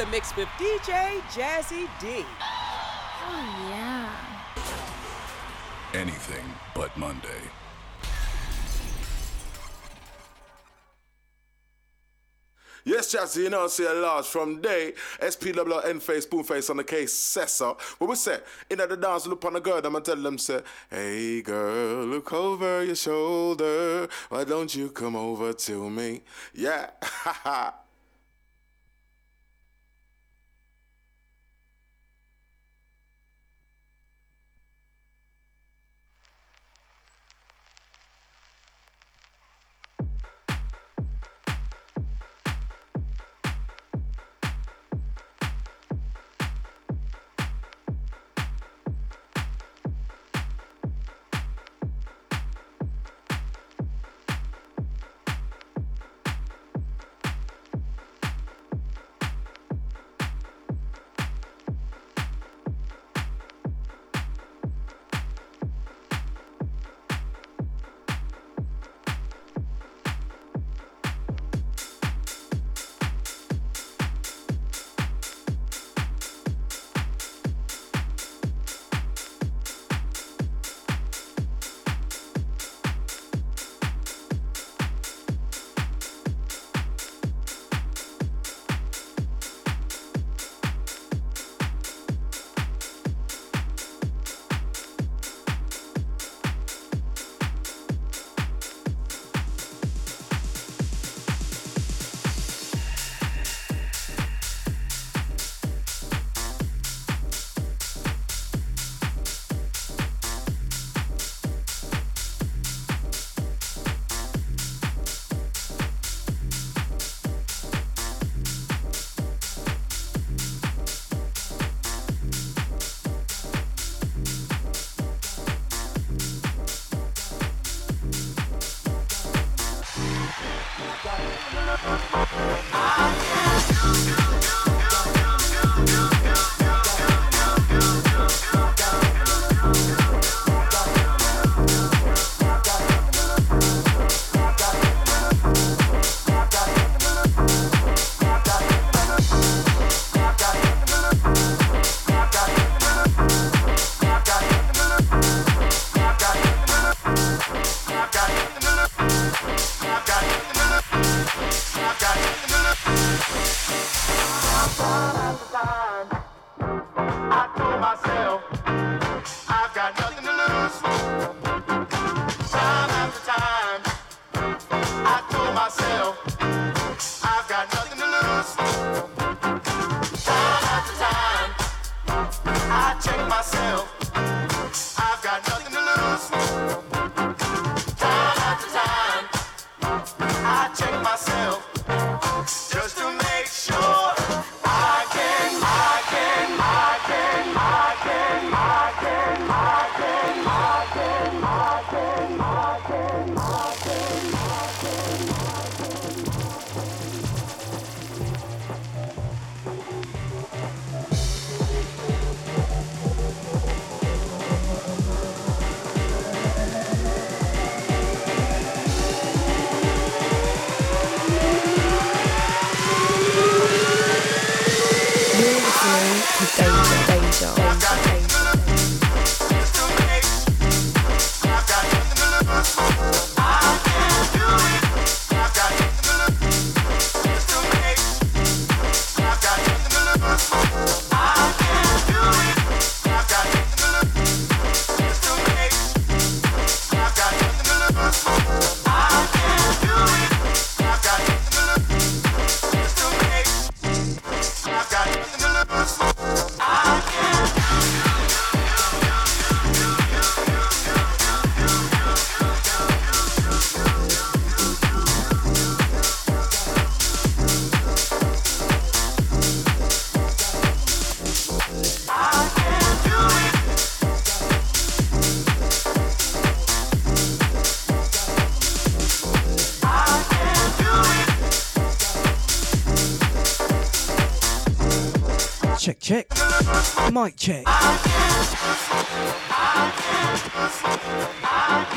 the mix with DJ Jazzy D. Oh, yeah. Anything but Monday. Yes, Jazzy, you know, see a large from day. SPWN face, spoon face on the case, Cessa. What we say? In at the dance, look on the girl, I'ma tell them, say, Hey girl, look over your shoulder. Why don't you come over to me? Yeah, ha ha. Mic check.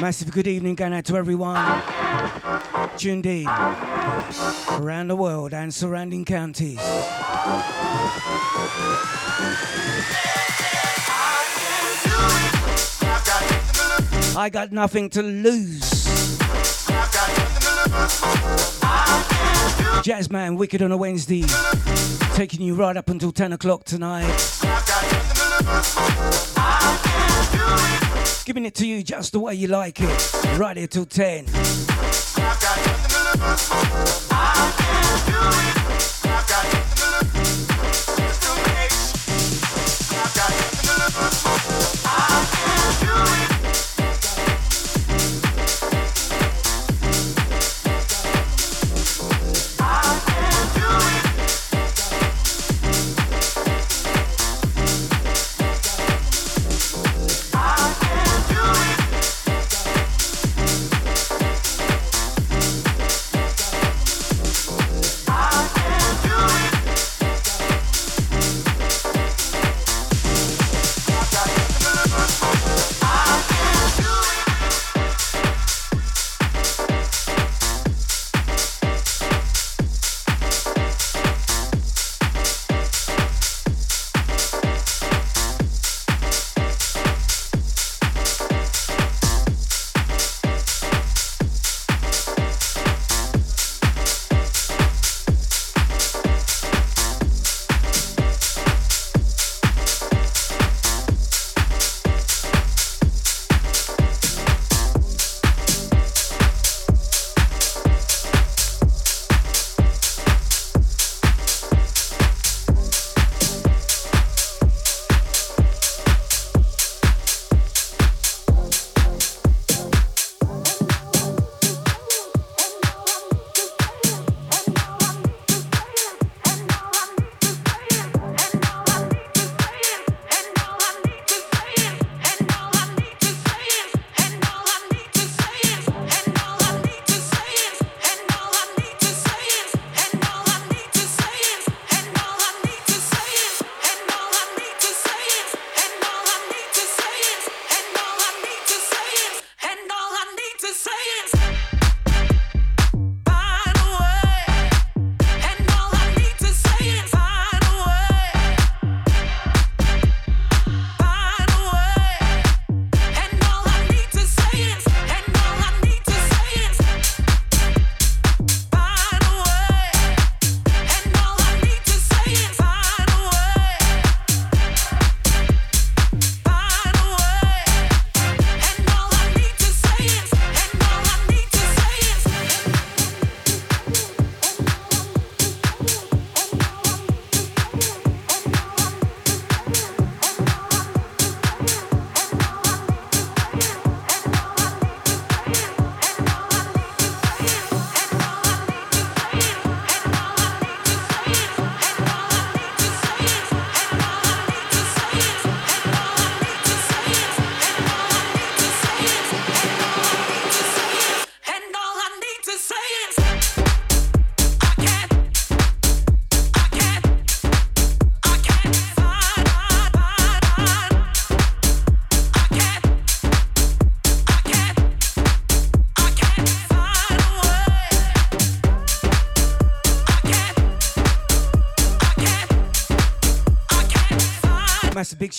Massive good evening going out to everyone. tuned in around the world and surrounding counties. I got nothing to lose. Jazzman Wicked on a Wednesday, taking you right up until 10 o'clock tonight. Giving it to you just the way you like it, right here till 10.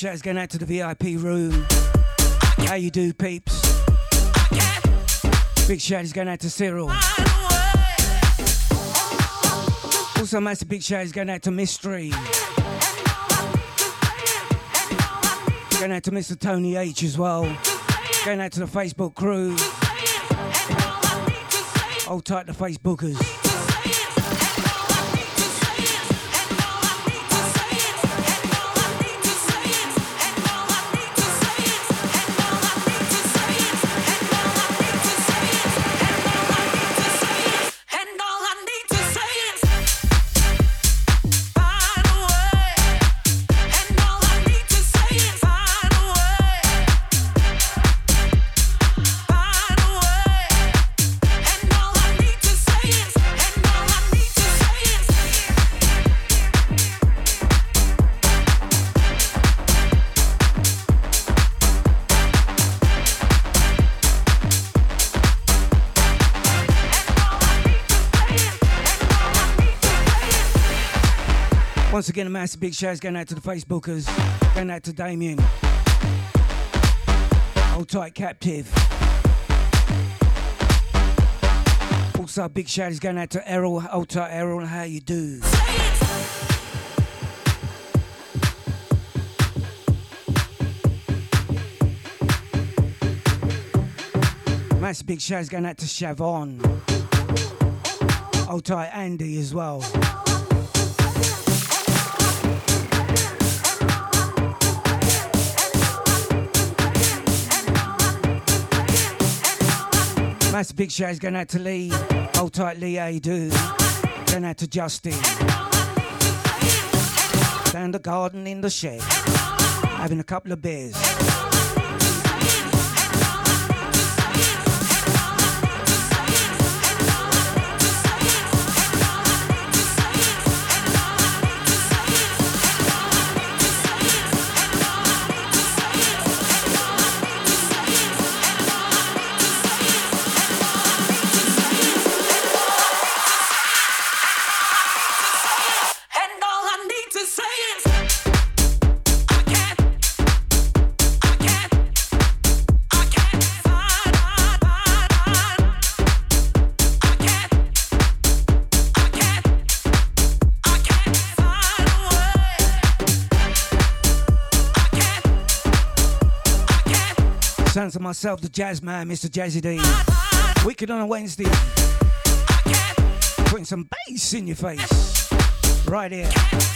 Big shout is going out to the VIP room. How you do, peeps? Big shout is going out to Cyril. Also, massive big shout is going out to Mystery. Going out to Mr. Tony H as well. Going out to the Facebook crew. Hold tight the Facebookers. Again, a massive big shout going out to the Facebookers, going out to Damien. Hold tight, captive. Also, big shout is going out to Errol. Hold tight, Errol. How you do? Massive big shout is going out to Shavon. Hold tight, Andy as well. Massive big shout is going out to Lee. Hold tight, Lee. How you do? Going out to Justin. Down the garden in the shed. Having a couple of beers. Sounds of myself, the jazz man, Mr. Jazzy D. Wicked on a Wednesday. Putting some bass in your face. Right here.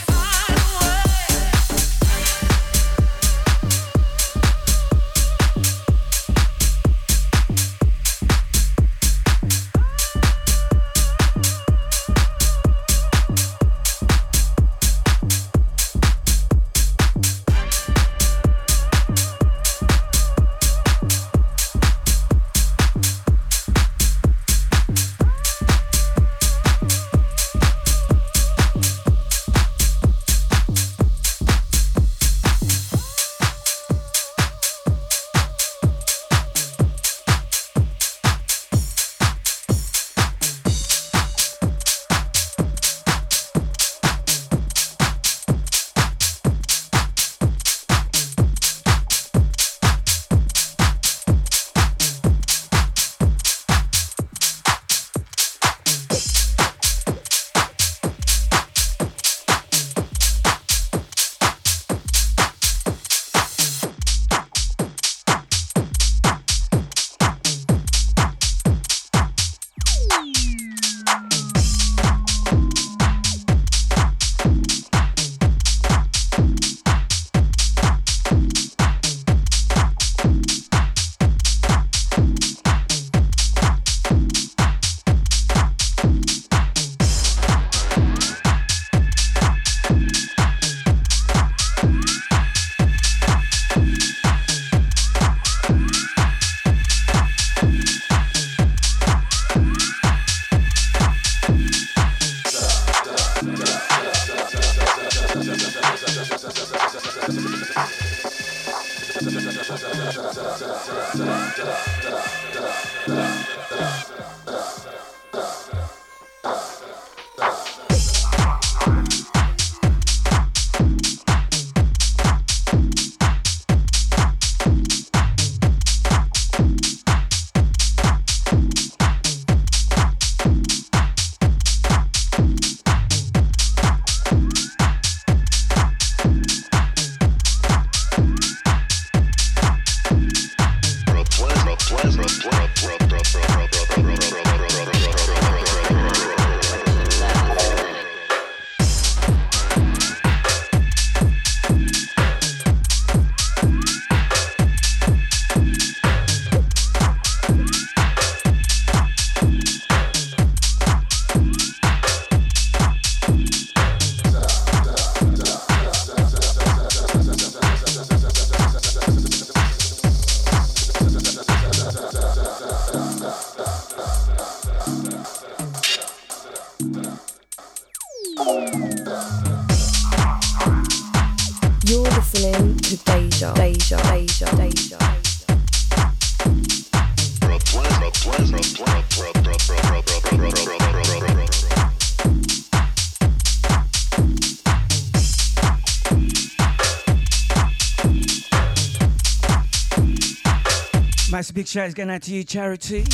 Big is going out to you, Charity.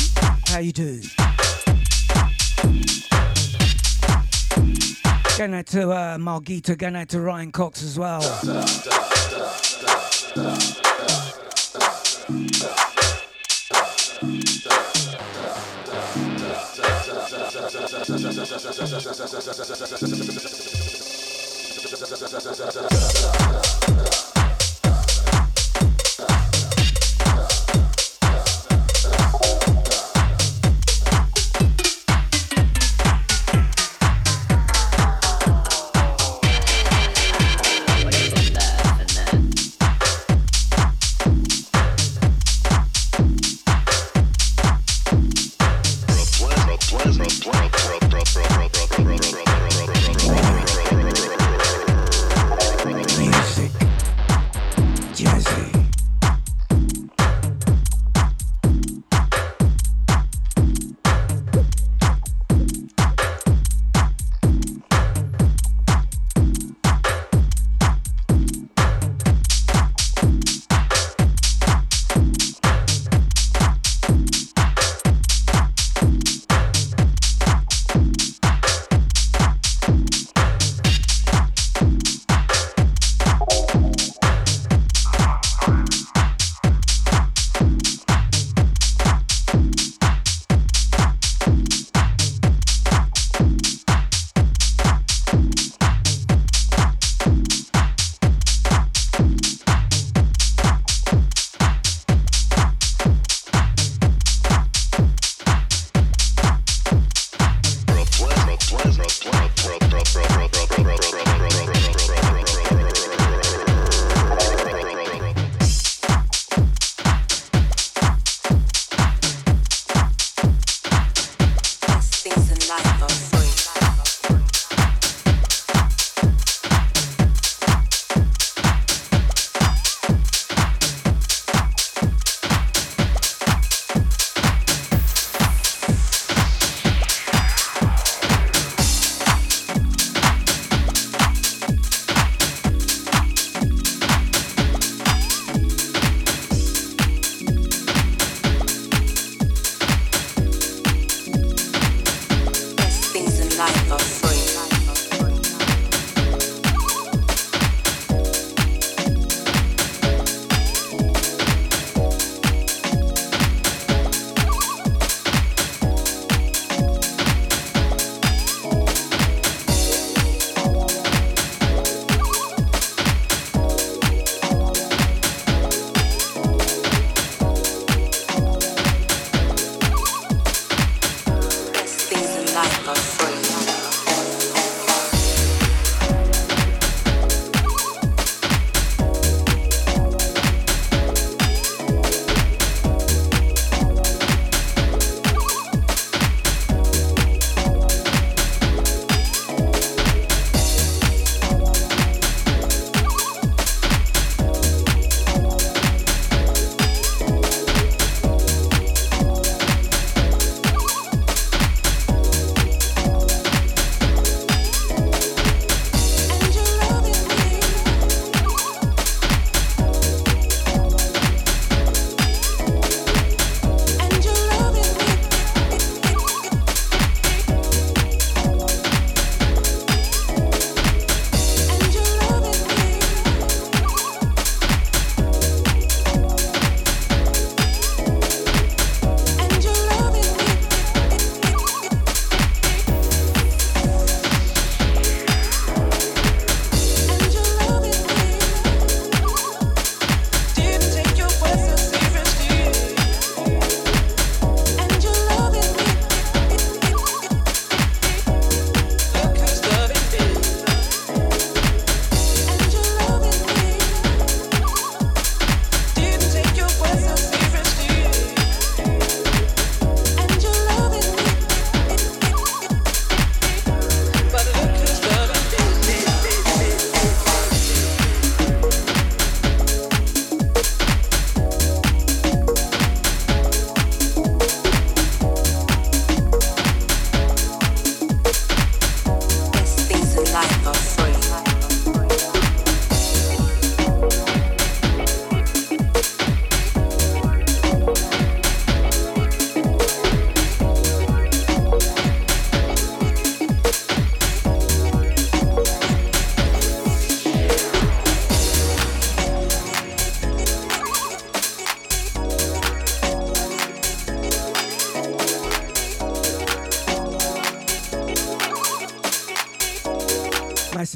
How you do? Going out to uh, Margita, going out to Ryan Cox as well.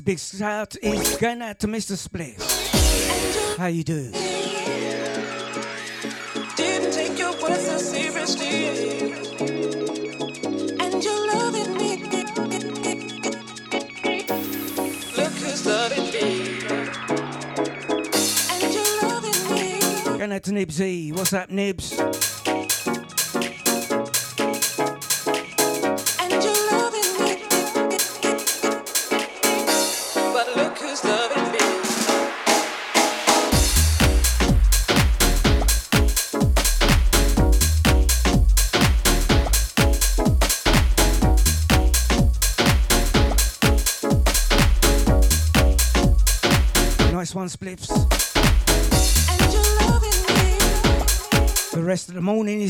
Big shout is going out to Mr. Split. How you doing? Didn't take your words so seriously. And you're loving me. Look who's loving me. And you're loving me. Going out to Nibsy. What's up, Nibs?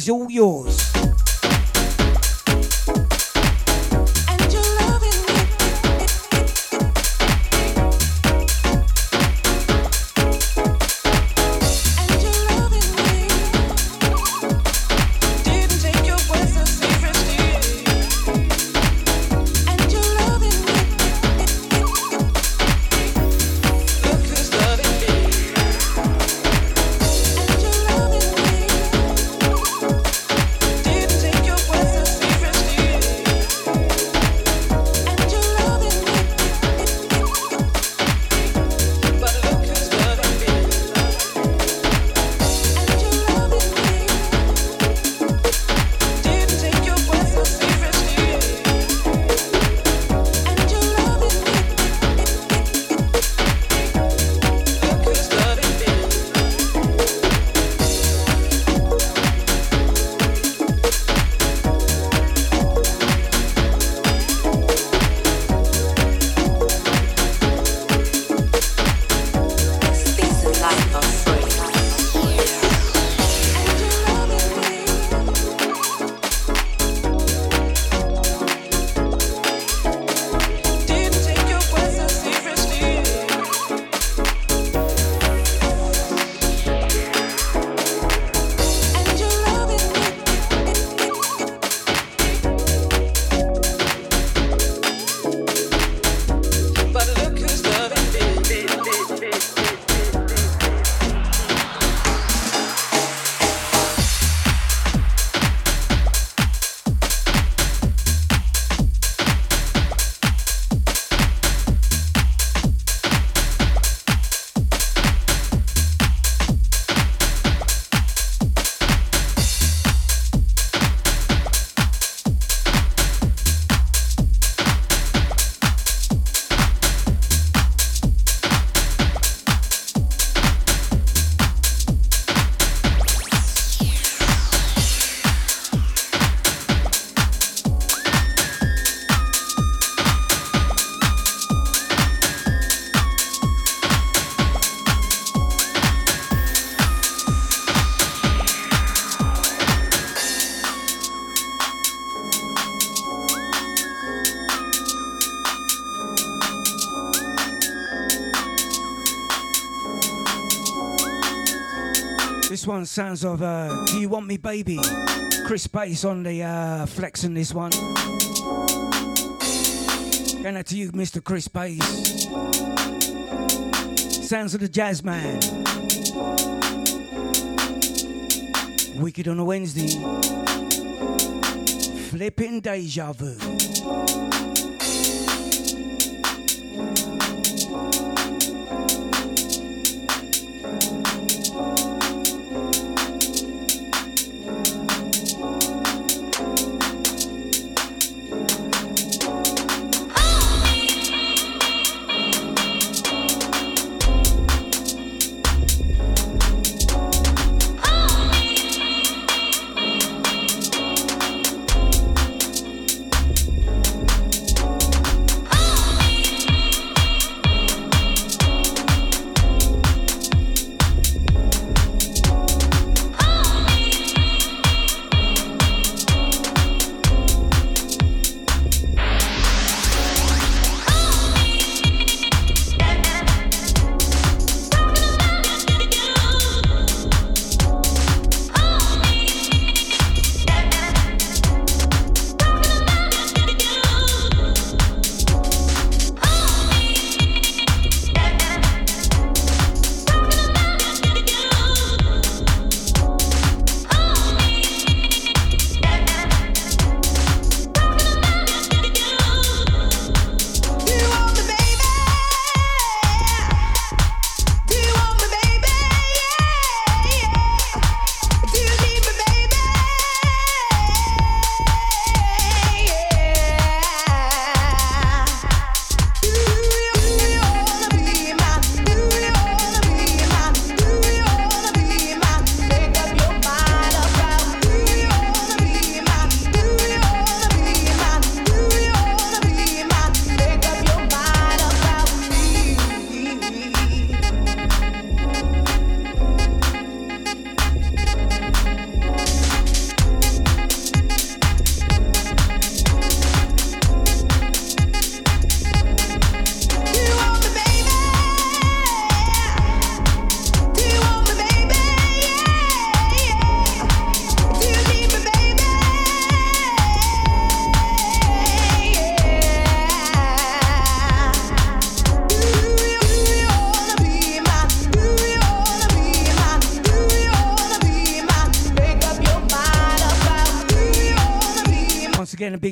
The morning is sounds of uh, Do You Want Me Baby? Chris Bass on the uh, flex on this one. Going out to you, Mr. Chris Bass. Sounds of the Jazz Man. Wicked on a Wednesday. Flipping deja vu.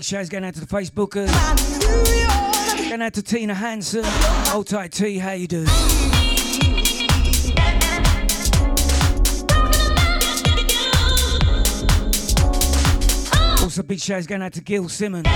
A going out to the Facebookers. Going out to Tina Hansen. Old tight T, how you do? Also, big shout going out to Gil Simmons.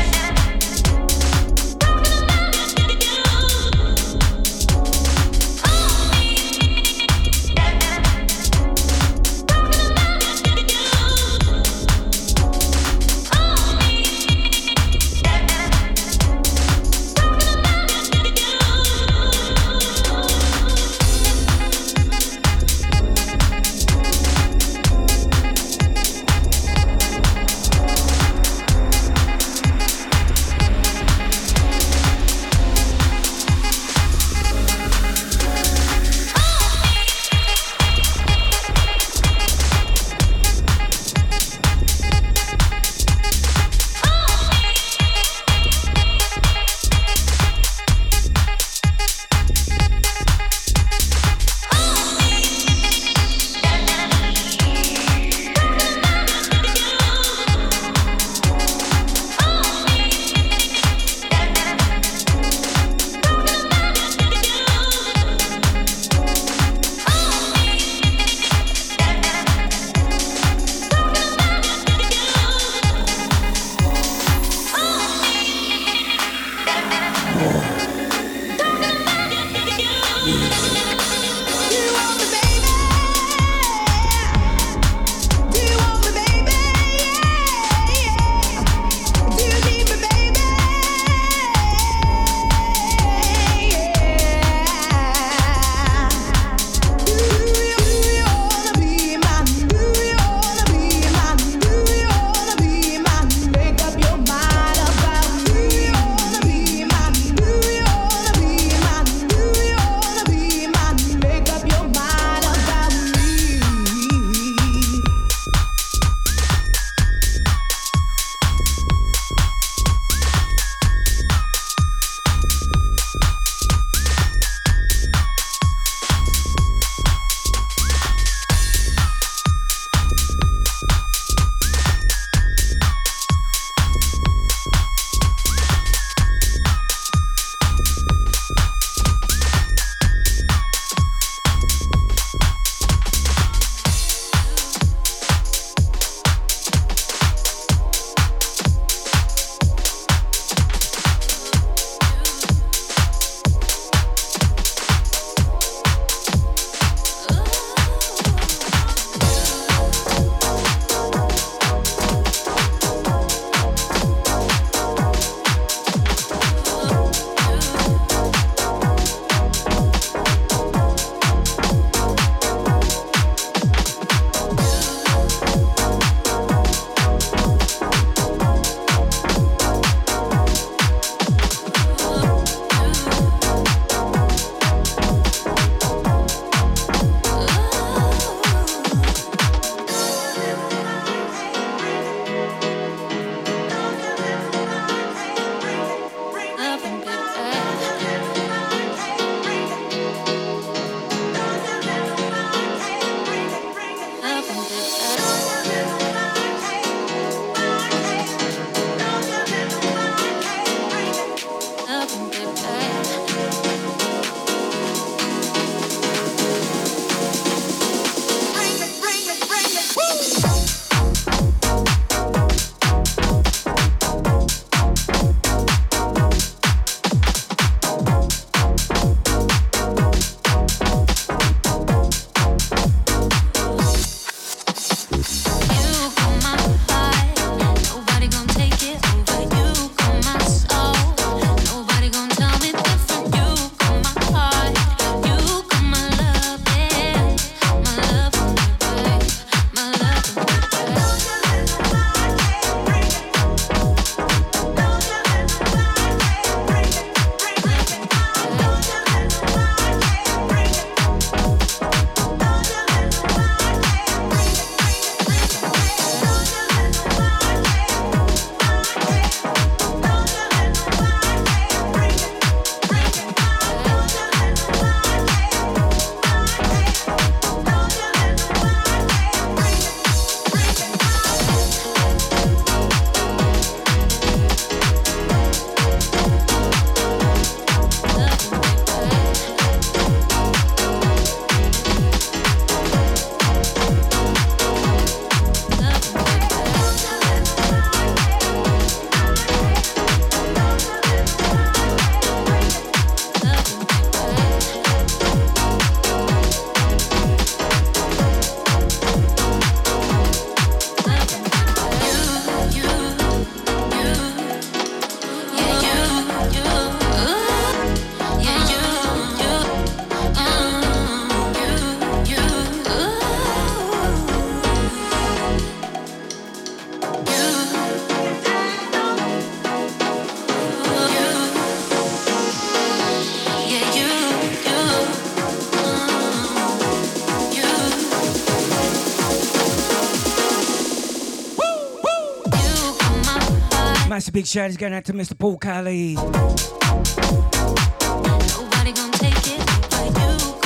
Massive big shout is going out to Mr. Paul Kelly.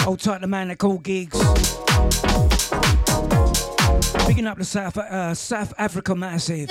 Hold tight the man that called gigs. Picking up the South uh, South Africa Massive.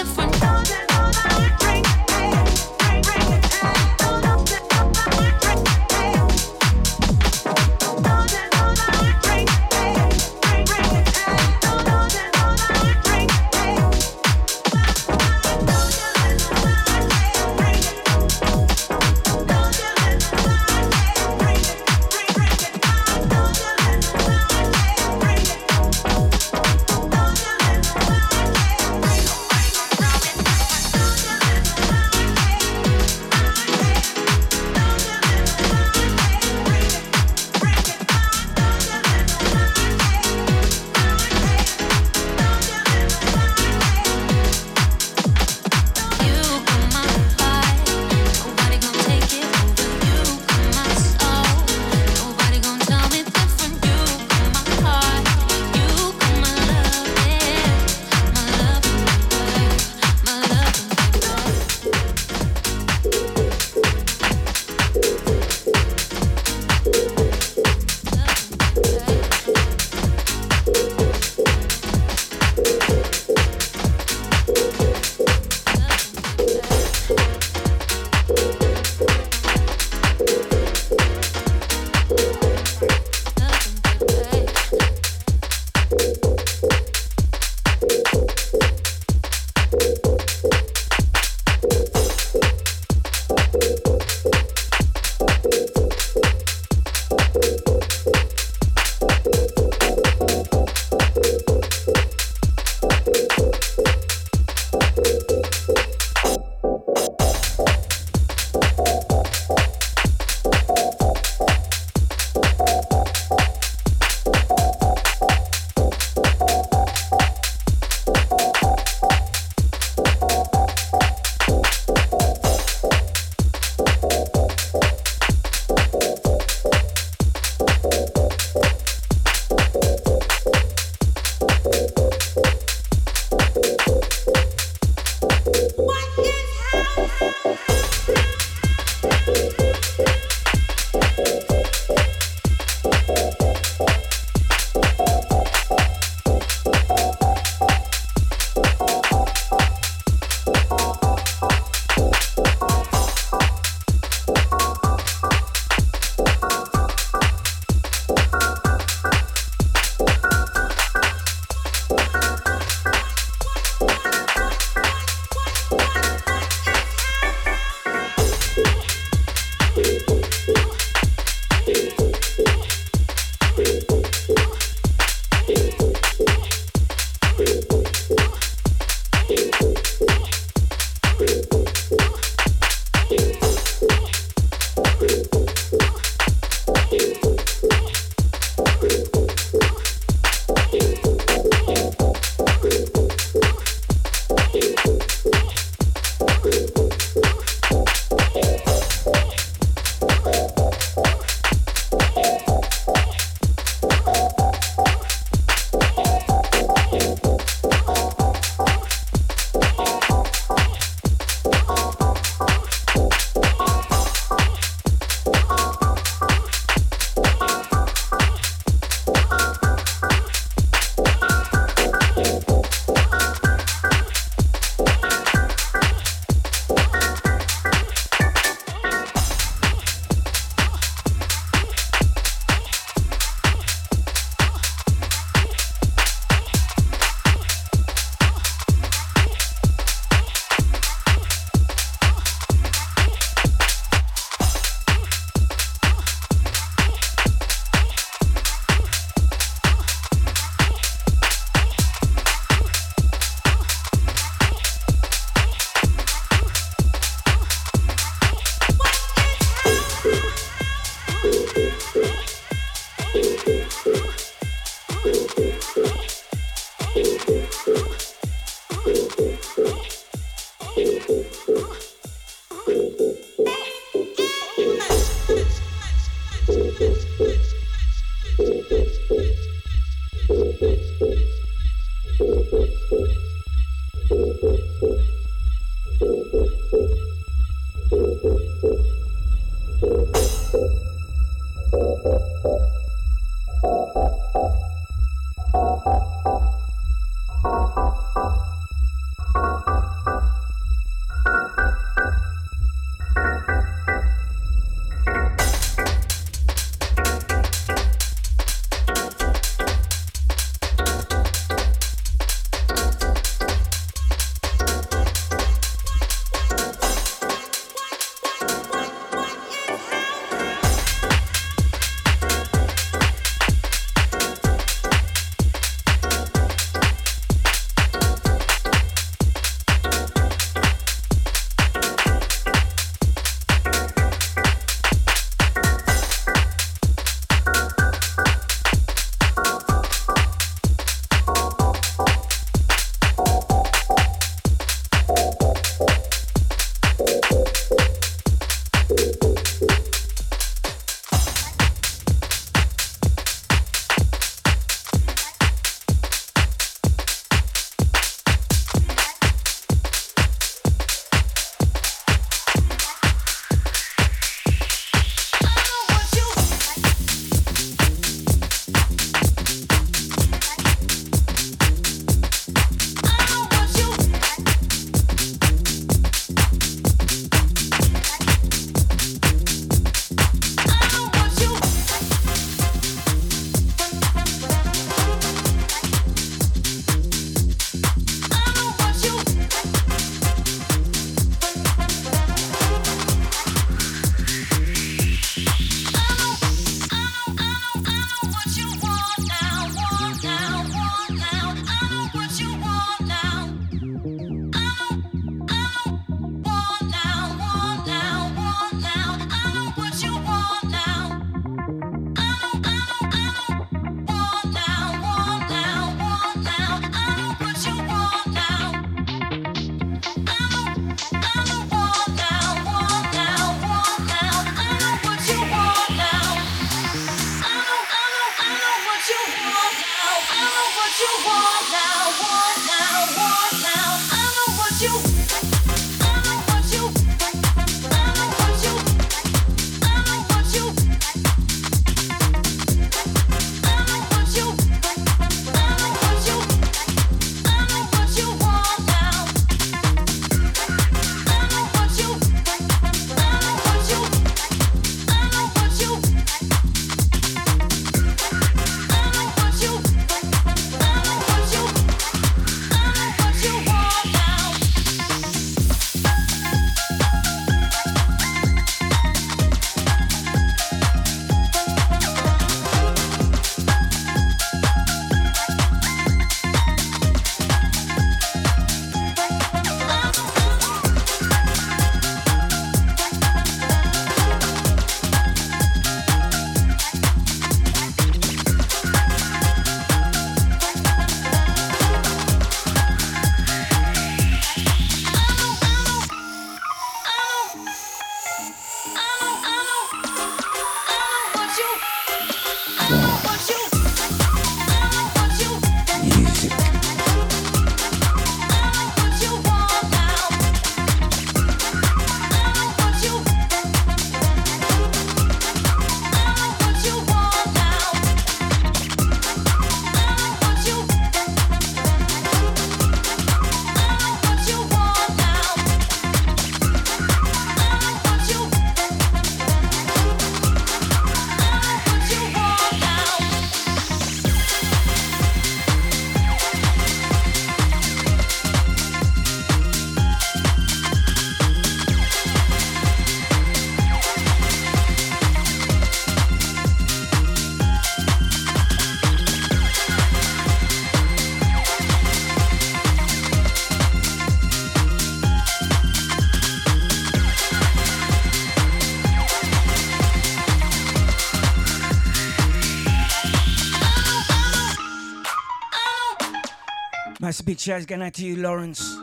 Shout going out to you, Lawrence.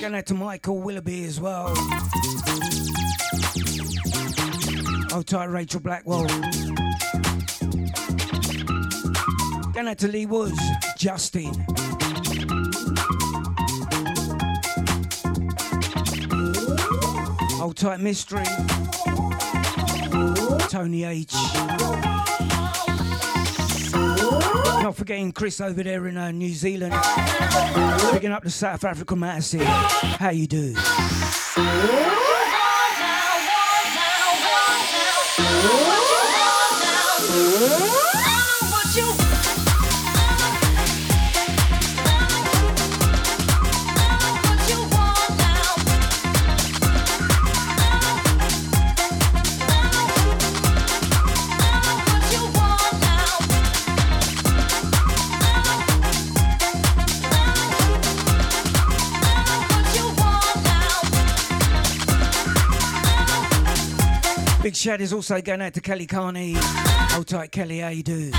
Going out to Michael Willoughby as well. Oh, tight Rachel Blackwell. Going out to Lee Woods, Justin. Old tight mystery. Tony H. Not forgetting Chris over there in uh, New Zealand. Picking up the South African Massive. How you do? Shout is also going out to Kelly Carney. Hold tight, Kelly, how you do?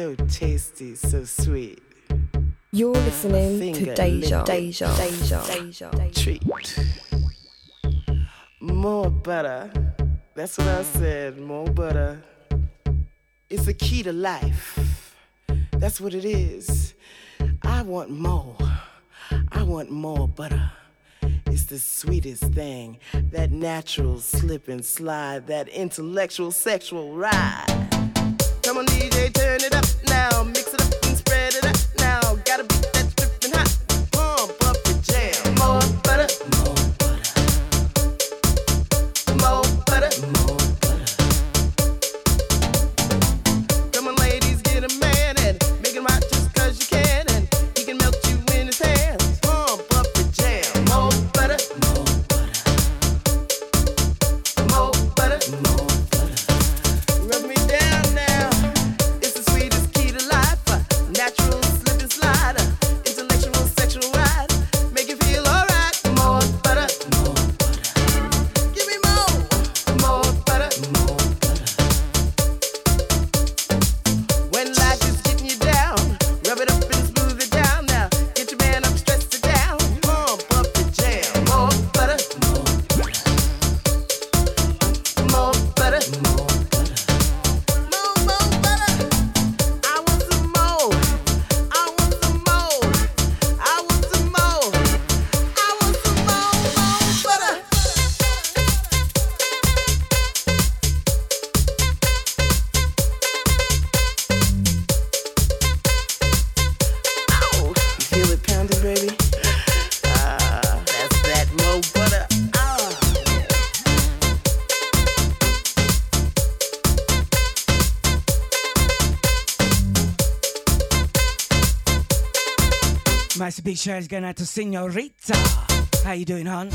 so tasty, so sweet. You're listening to Deja, Deja, Deja, Deja. Treat. More butter. That's what I said, more butter. It's the key to life. That's what it is. I want more. I want more butter. It's the sweetest thing. That natural slip and slide, that intellectual sexual ride. Come on, DJ, turn it up now. Mix Massive big shout going out to Senorita. How you doing, hon?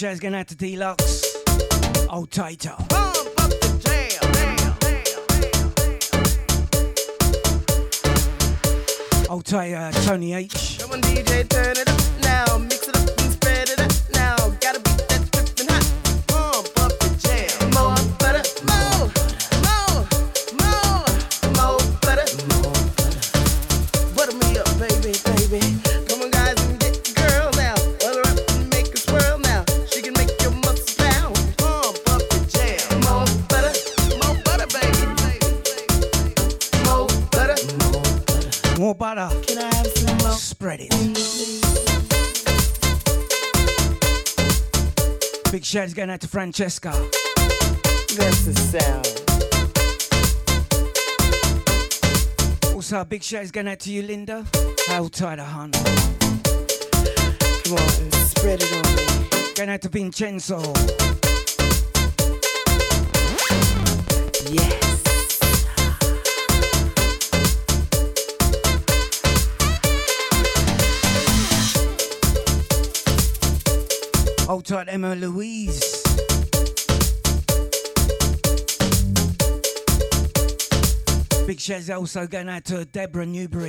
show's going out to Deluxe. Old Tater. Old Tater, uh, Tony H. Giants going out to Francesca. That's the sound. Also, a big shout is going out to you, Linda. How tight a hunt. Come on, spread it on me. Going out to Vincenzo. Yeah. tight, Emma Louise. Big shares also going out to Deborah Newbury.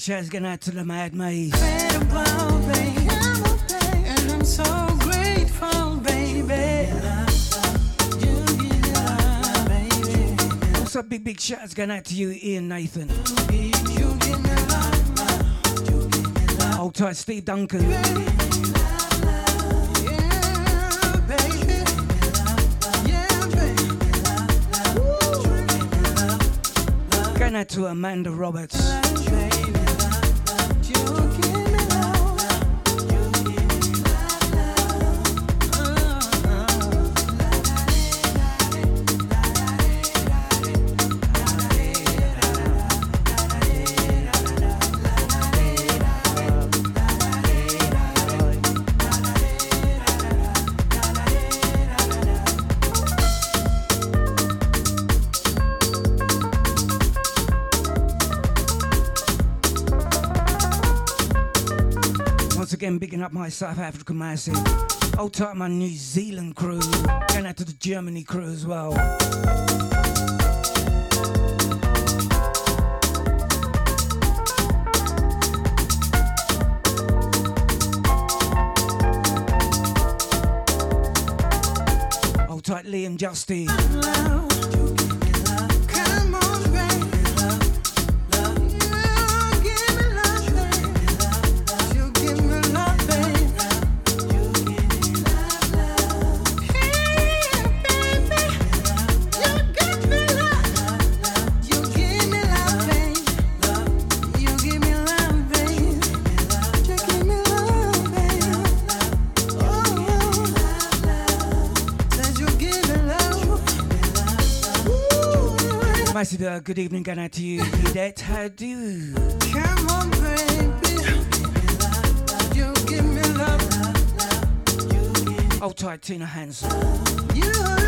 Nice big shouts going out to the Mad Maze. And I'm so grateful, baby. Also, big, big shouts going out to you, Ian Nathan. Hold tight, Steve Duncan. To Amanda Roberts. Once again, bigging up my South African massive. Old time my New Zealand crew. Going out to the Germany crew as well. Hold tight, Liam Justy. Good evening going out to you, Edette. How do you? Come on, baby. You give me love. Hold tight, Tina Hansen. You. You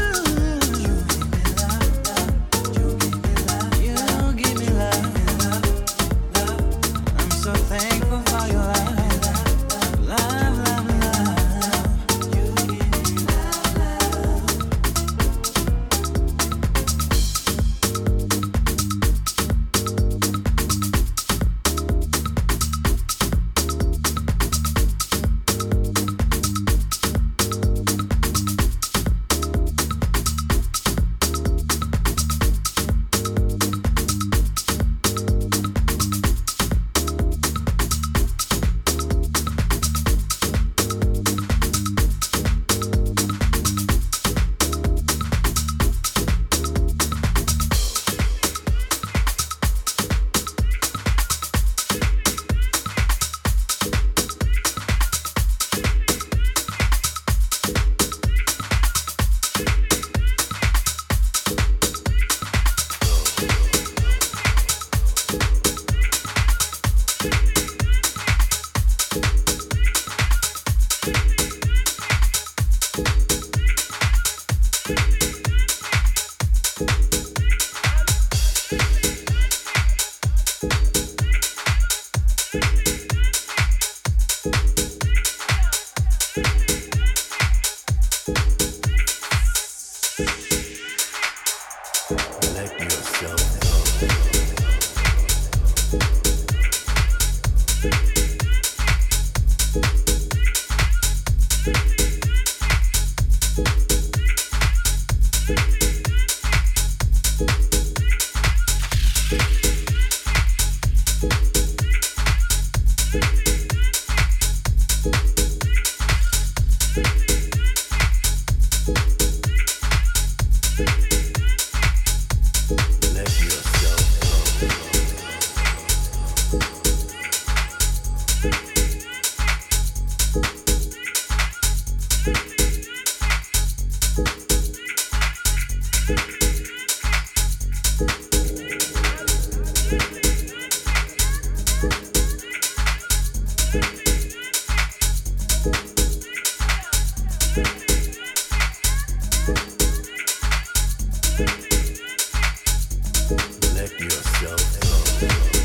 Let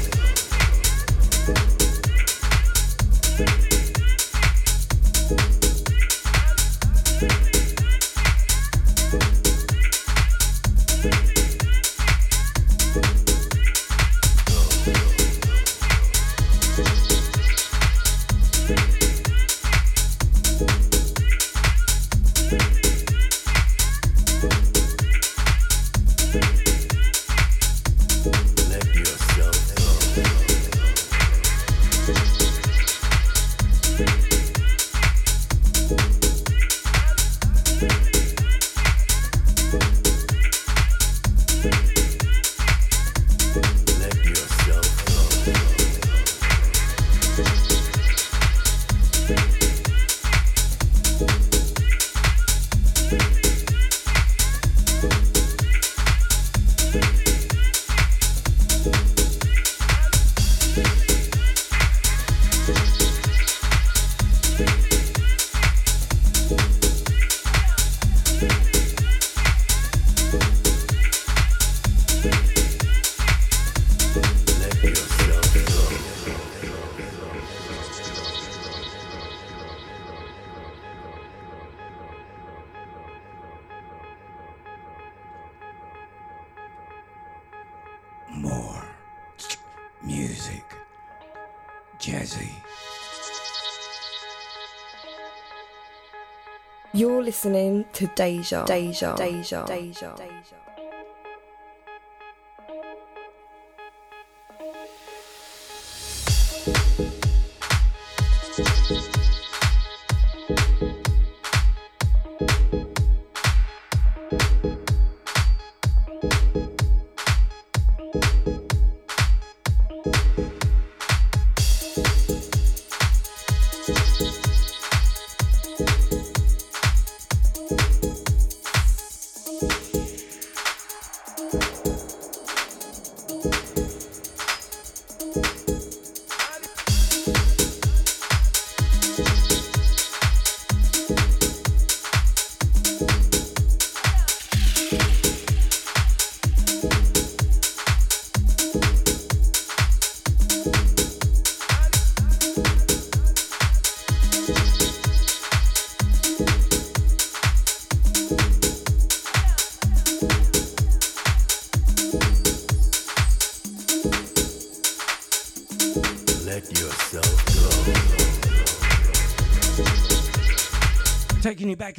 to Deja. Deja. Deja. Deja. Deja.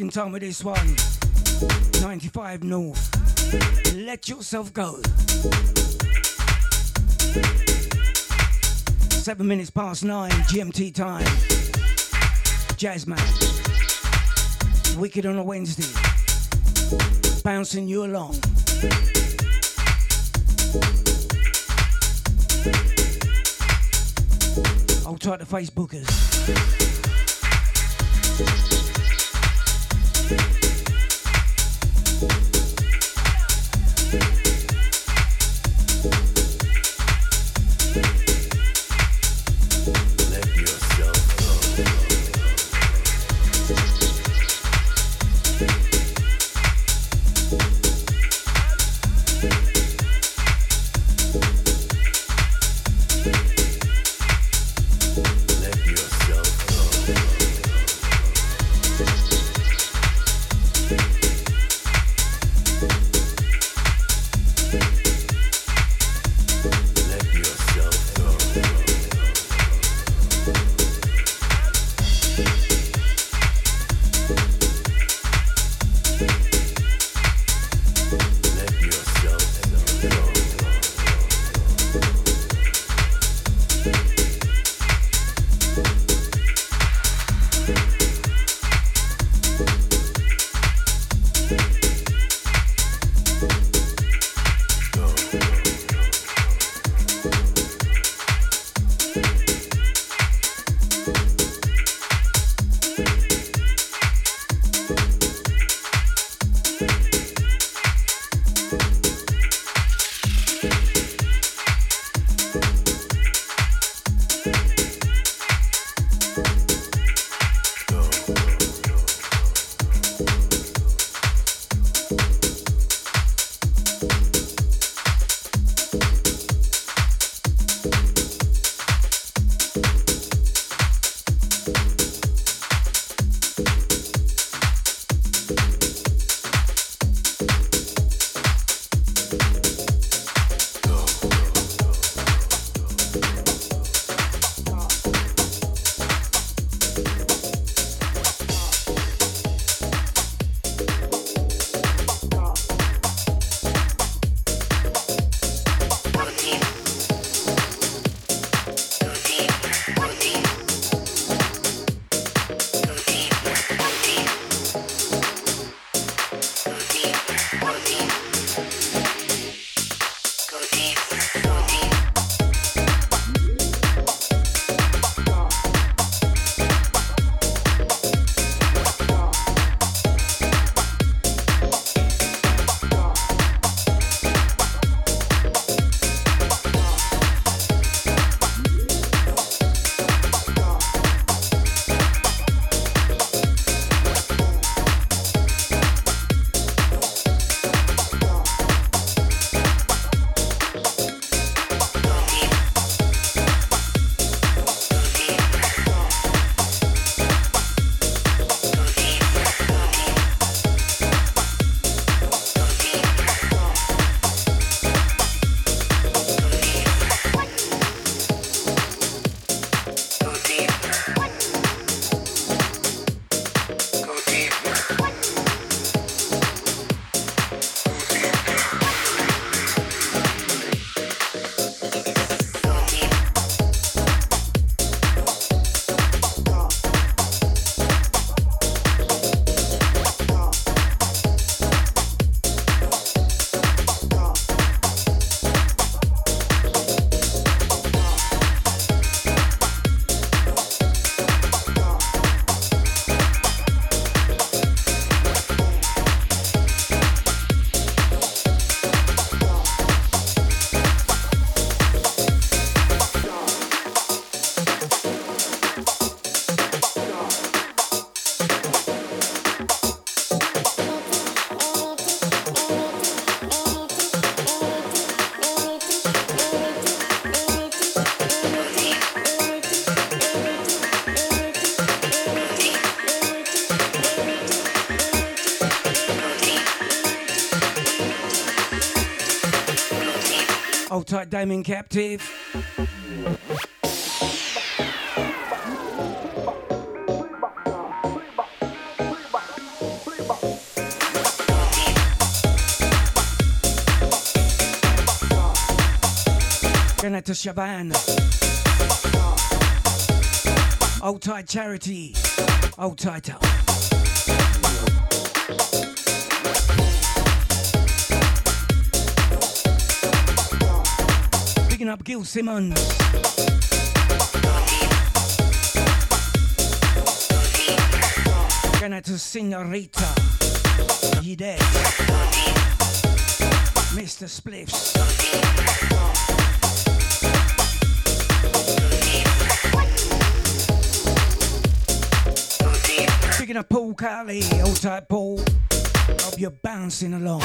In time with this one. 95 North. Let yourself go. Seven minutes past nine, GMT time. Jazzman. Wicked on a Wednesday. Bouncing you along. Hold tight to Facebookers. Old tight Damien Captive. Going out to Shaban. Old tight charity. Old tight up. Picking up Gil Simmons. Going out to Senorita. You dead. Mr. Spliffs. Picking up Paul Carley, old type Paul. Hope you're bouncing along.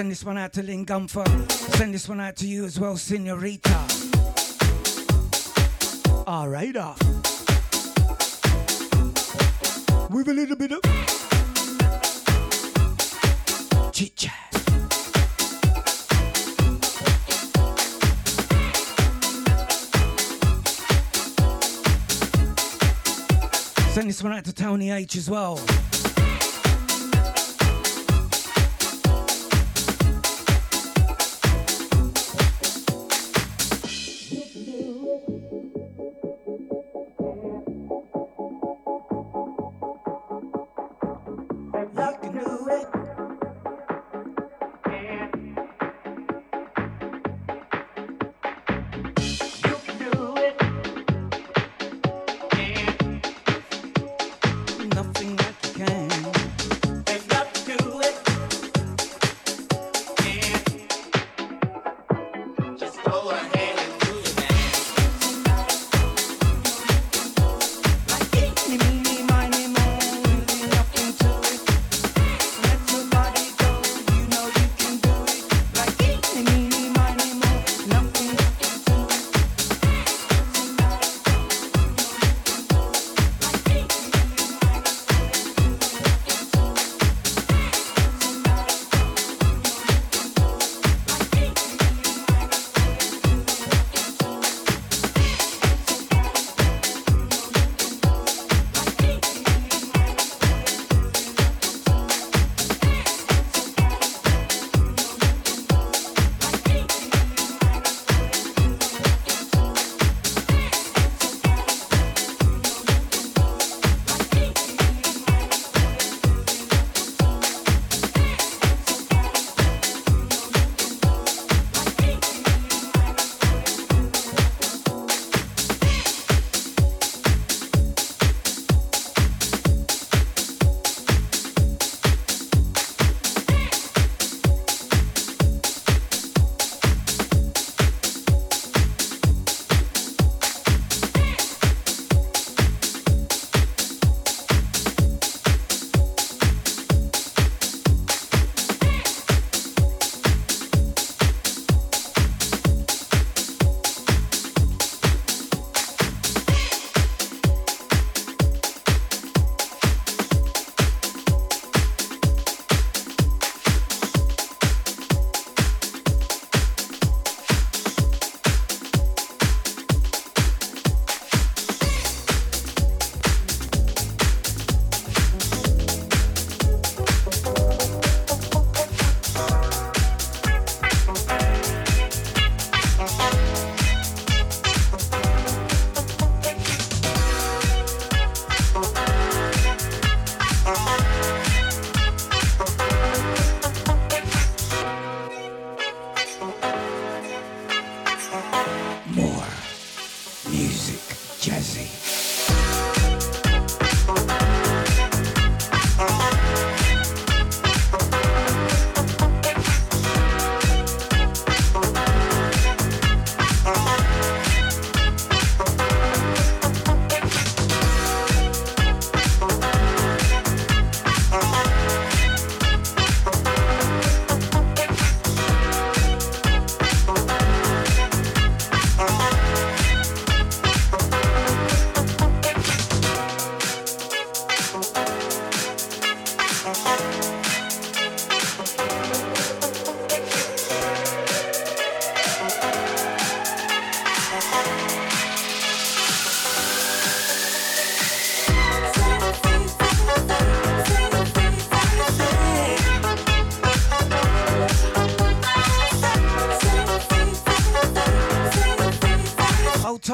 Send this one out to Lynn Gumfer. Send this one out to you as well, Senorita. All right, off. With a little bit of chit chat. Send this one out to Tony H as well.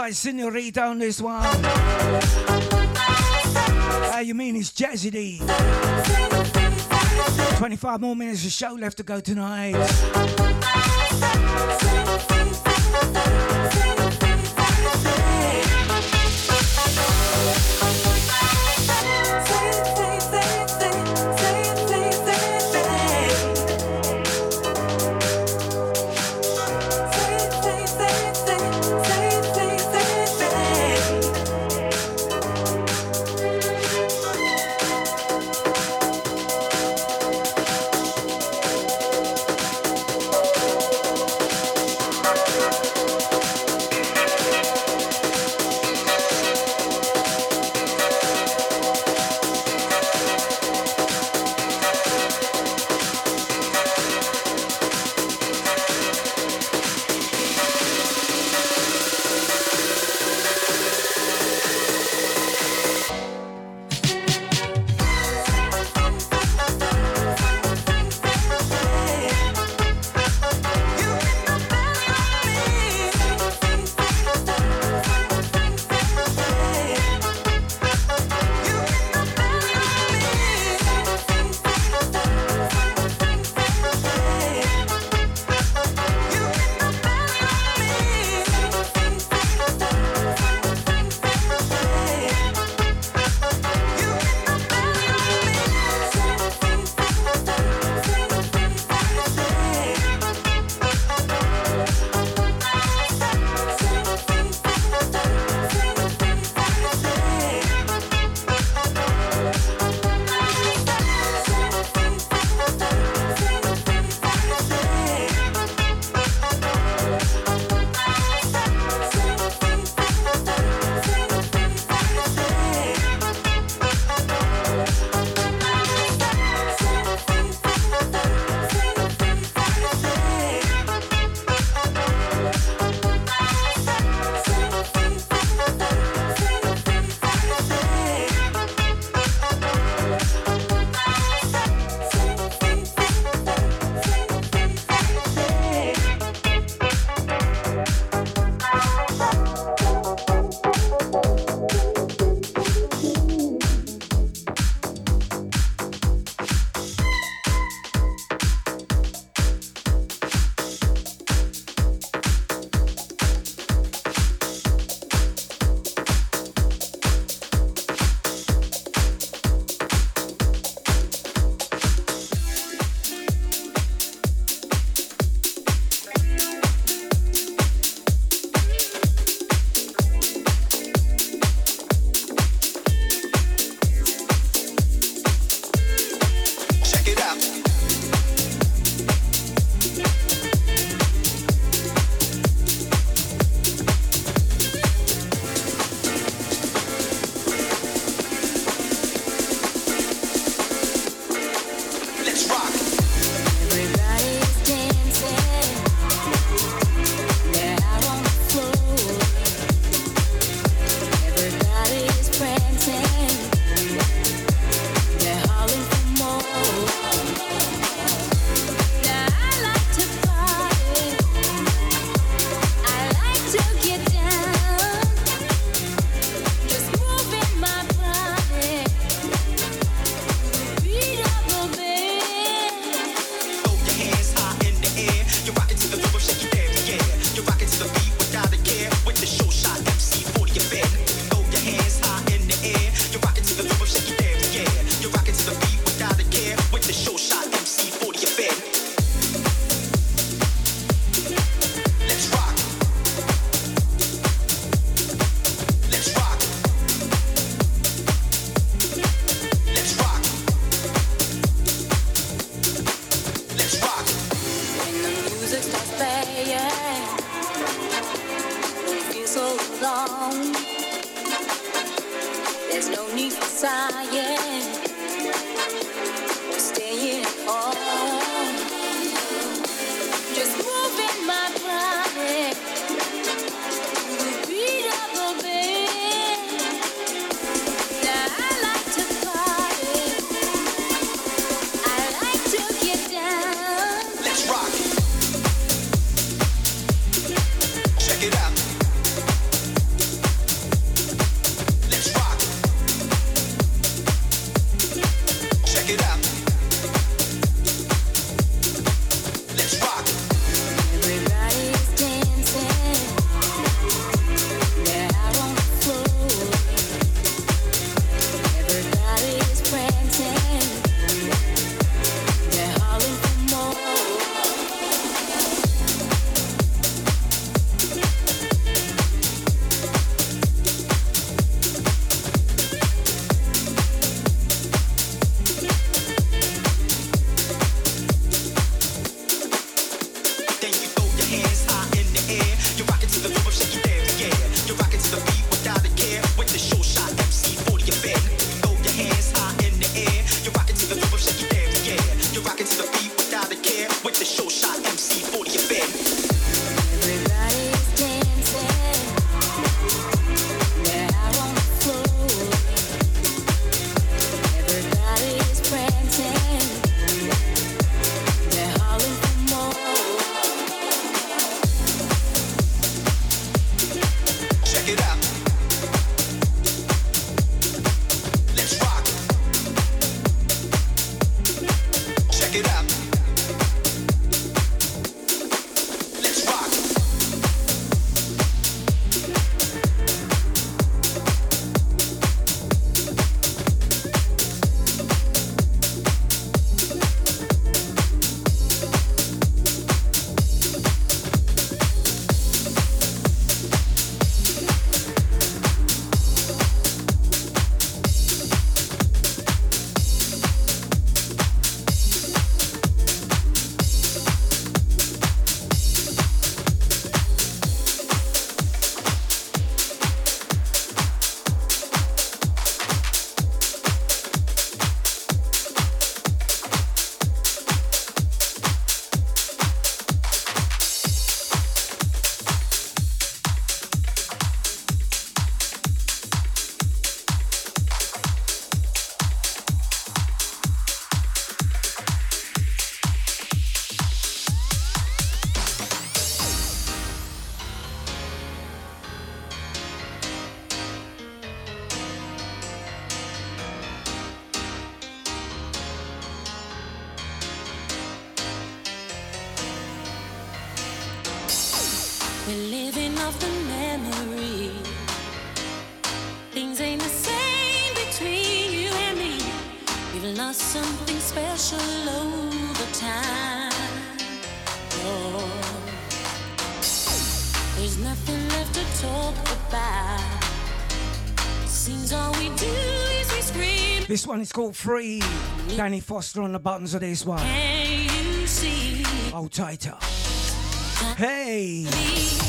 by Senorita on this one. How you mean it's Jazzy D? 25 more minutes of show left to go tonight. This one is called Free. Danny Foster on the buttons of this one. Can you see? Hold tighter. Hey.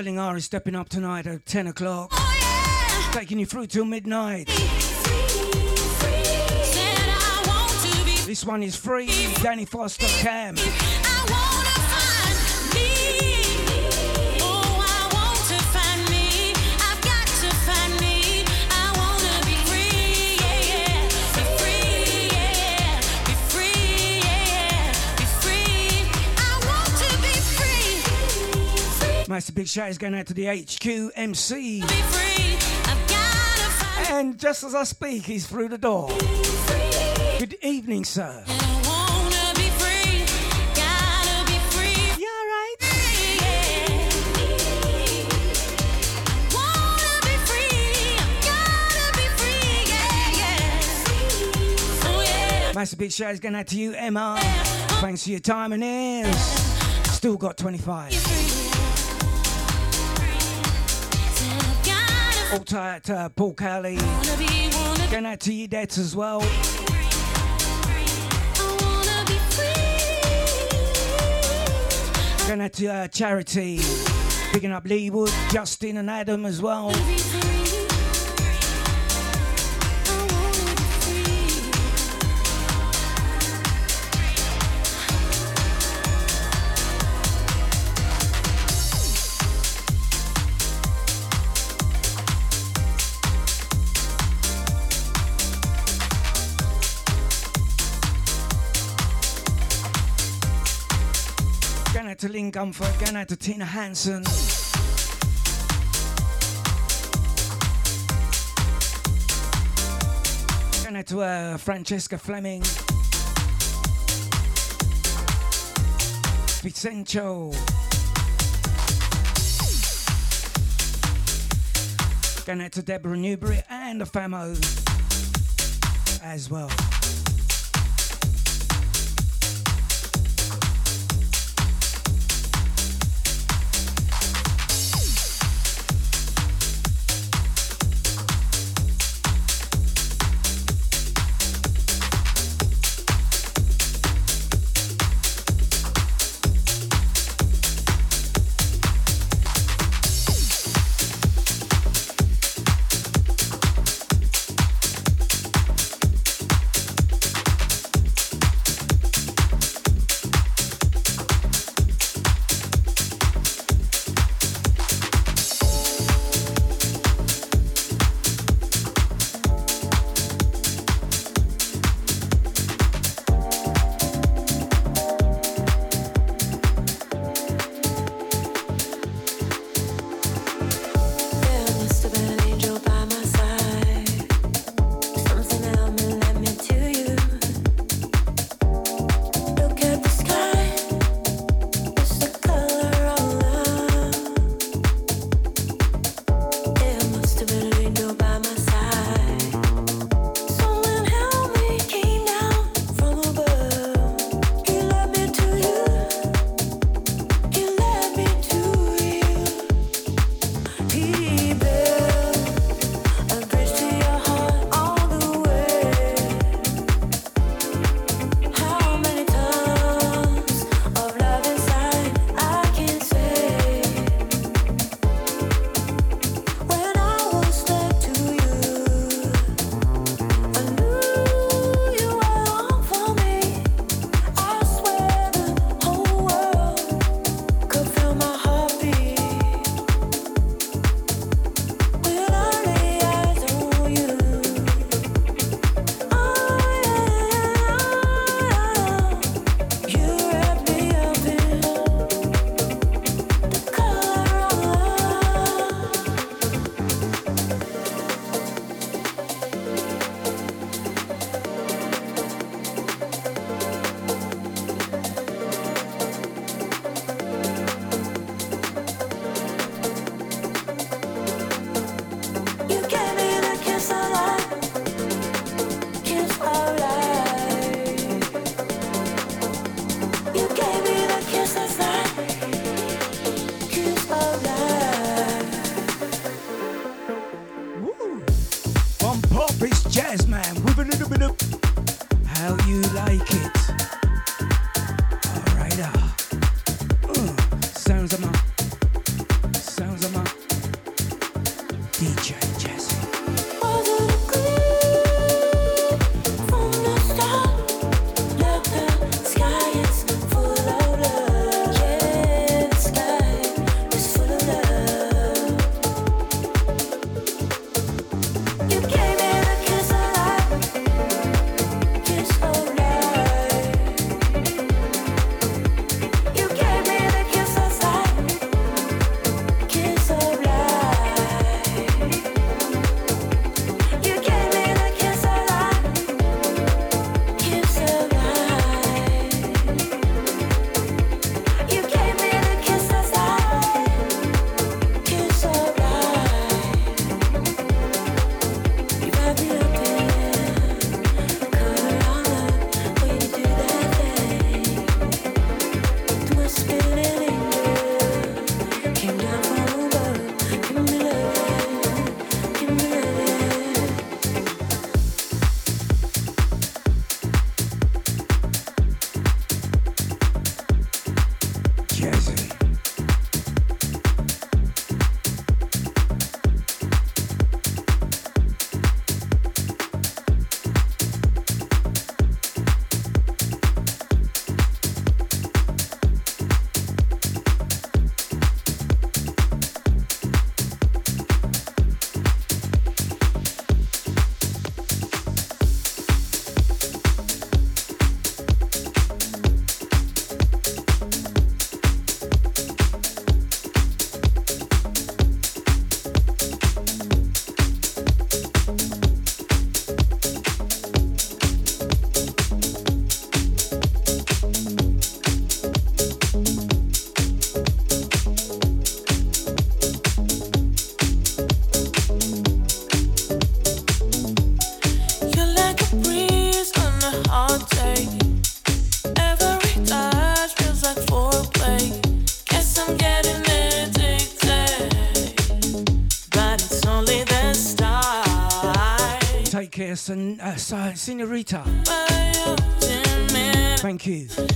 Sterling R is stepping up tonight at 10 o'clock. Taking you through till midnight. This one is free. Danny Foster Cam. Massive big shout is going out to the HQ MC. And just as I speak, he's through the door. Good evening, sir. Yeah, right. Massive big shout is going out to you, Emma. Thanks for your time and ears. Still got 25. All tight to Paul Kelly. Going out to you, dads as well. Going out to uh, Charity. Picking up Leewood, Justin, and Adam as well. Lynn Comfort, going out to Tina Hansen. Going to uh, Francesca Fleming. Vicencio. Going out to Deborah Newbury and the Famo as well. Sen- uh, Senorita. By your timid, Thank you.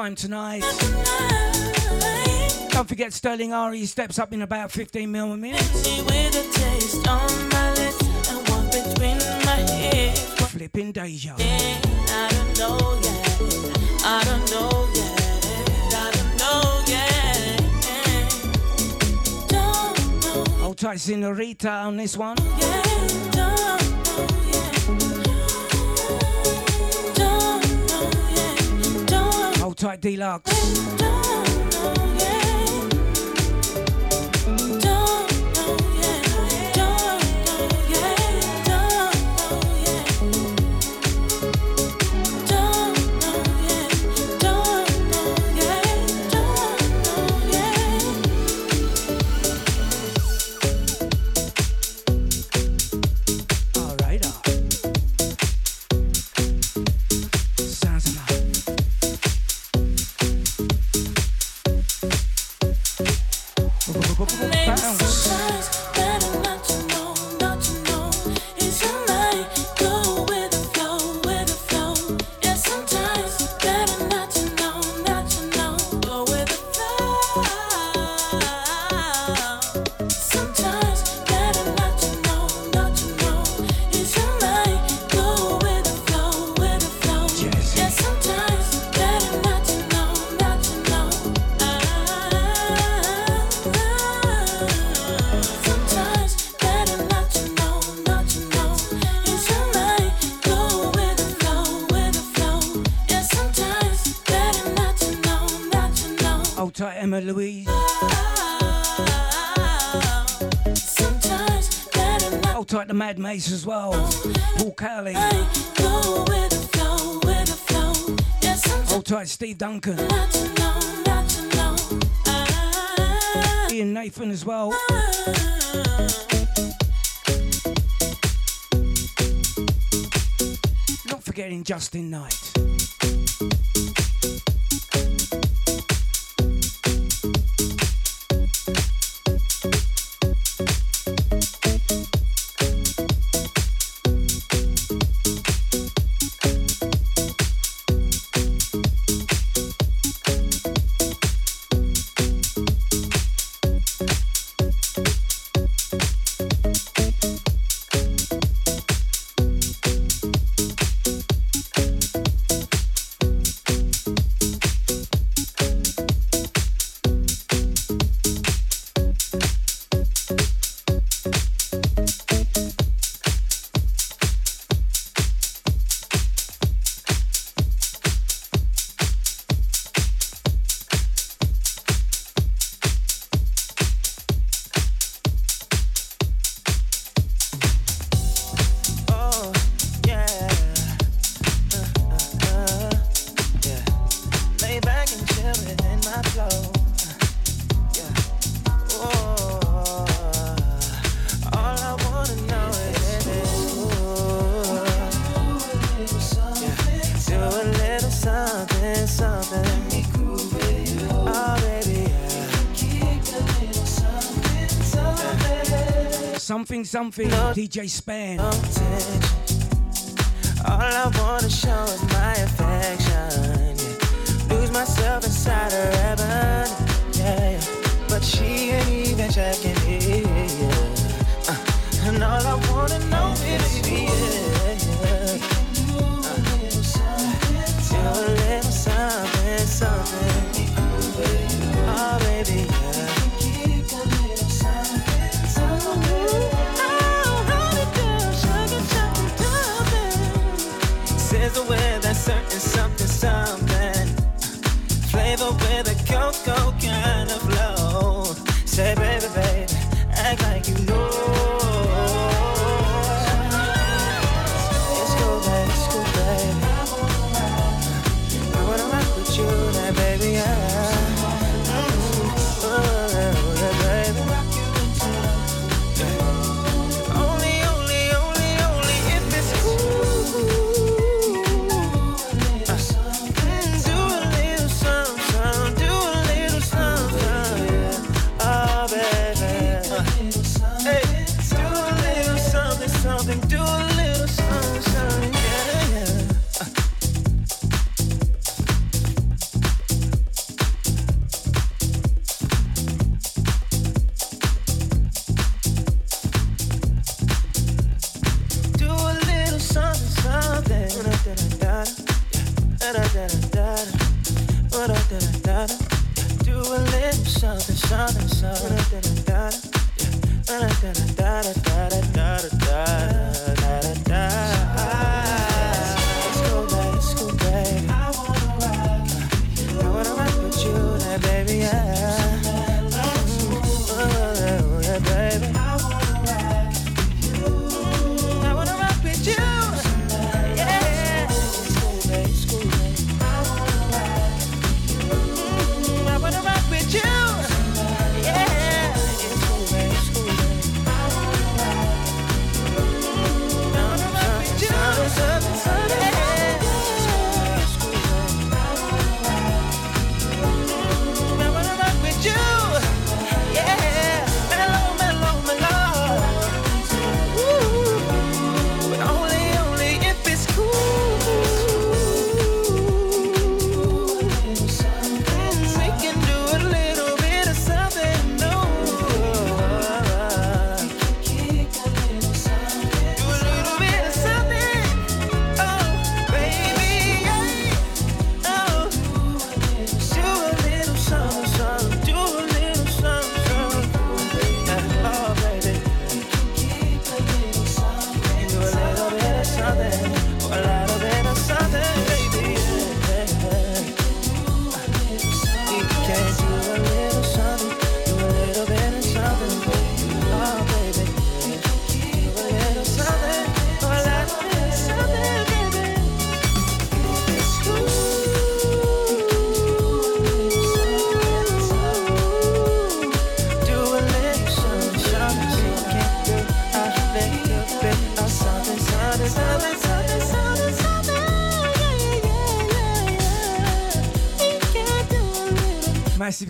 time tonight. Don't forget Sterling R steps up in about 15 mil a minute. Flipping deja. Hold tight, Senorita, on this one. Yeah. Tight Deluxe. Mace as well. Paul Hold tight, Steve Duncan. Ian Nathan as well. Not forgetting Justin Knight. something, DJ Span. All I wanna show is my affection. Yeah. Lose myself inside her heaven. Yeah, but she ain't even checking. Yeah. Uh, and all I wanna know is.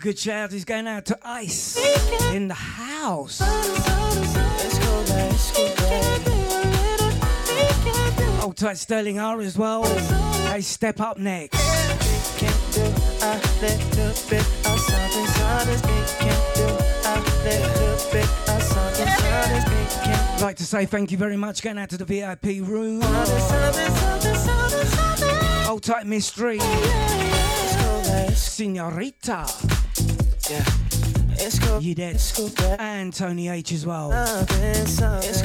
a good shout He's going out to Ice in the house. Oh, Old tight Sterling R as well. Hey, step up next. I'd like to say thank you very much going out to the VIP room. Old tight mystery. Senorita. You dead. And Tony H as well. Something, something. It's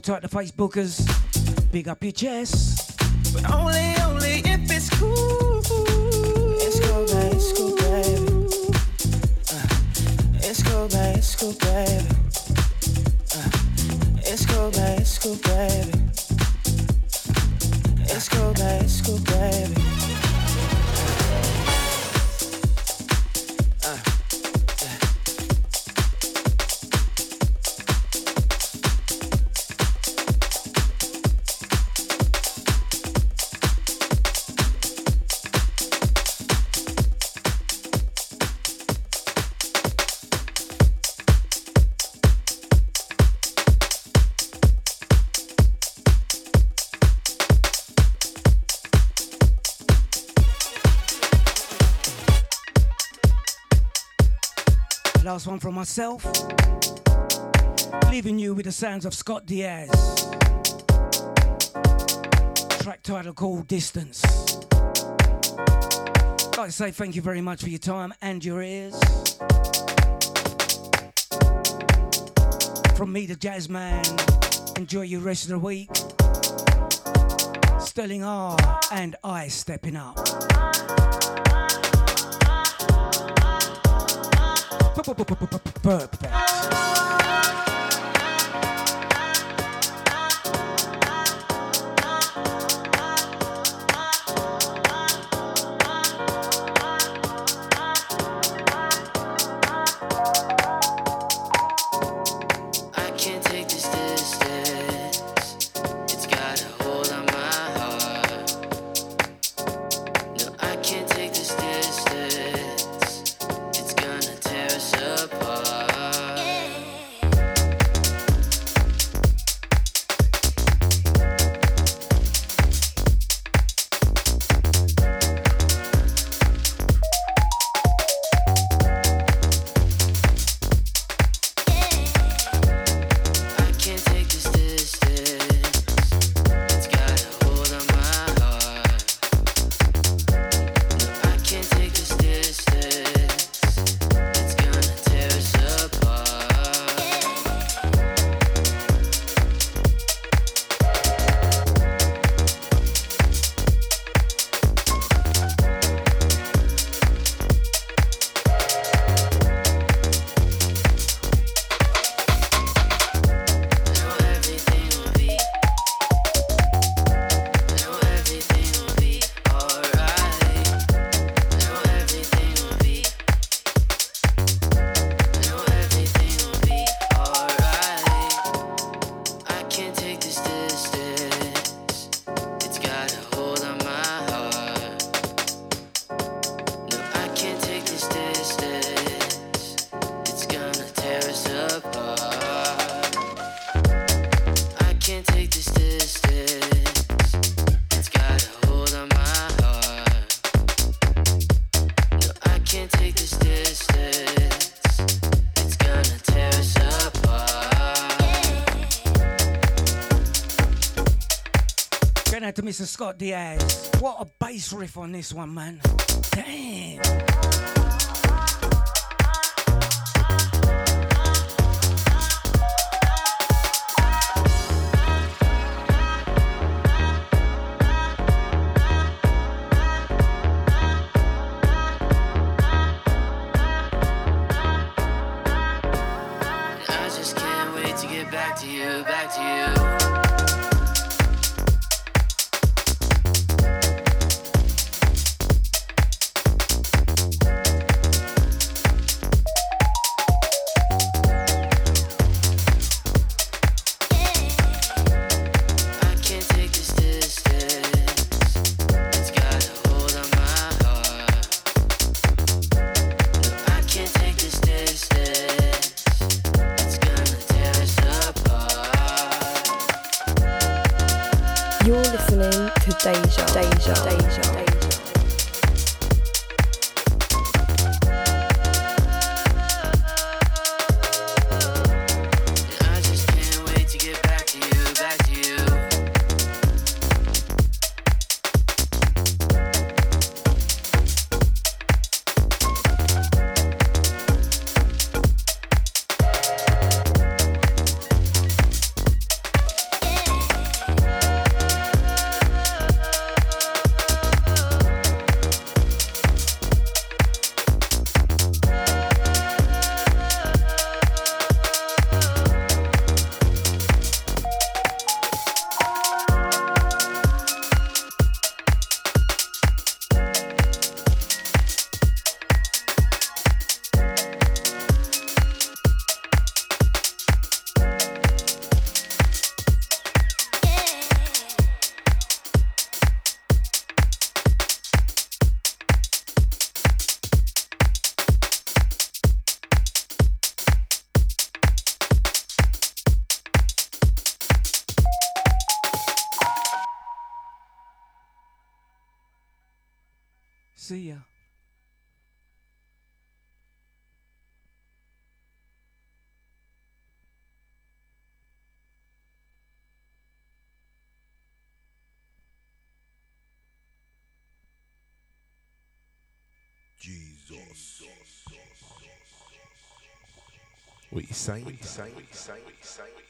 tight the Facebookers. Big up your chest. But only, only if it's cool. It's cool, babe. It's cool, babe. Uh, it's cool, babe. It's cool, babe. Uh, it's cool, babe. It's cool, babe. It's cool, babe. It's cool, babe. Last one from myself. Leaving you with the sounds of Scott Diaz. Track title called Distance. To say thank you very much for your time and your ears. From me, the Jazz Man. Enjoy your rest of the week. Sterling R and I stepping up. Perfect. Mr. Scott Diaz. What a bass riff on this one, man. Damn. same Insane. Insane. Insane.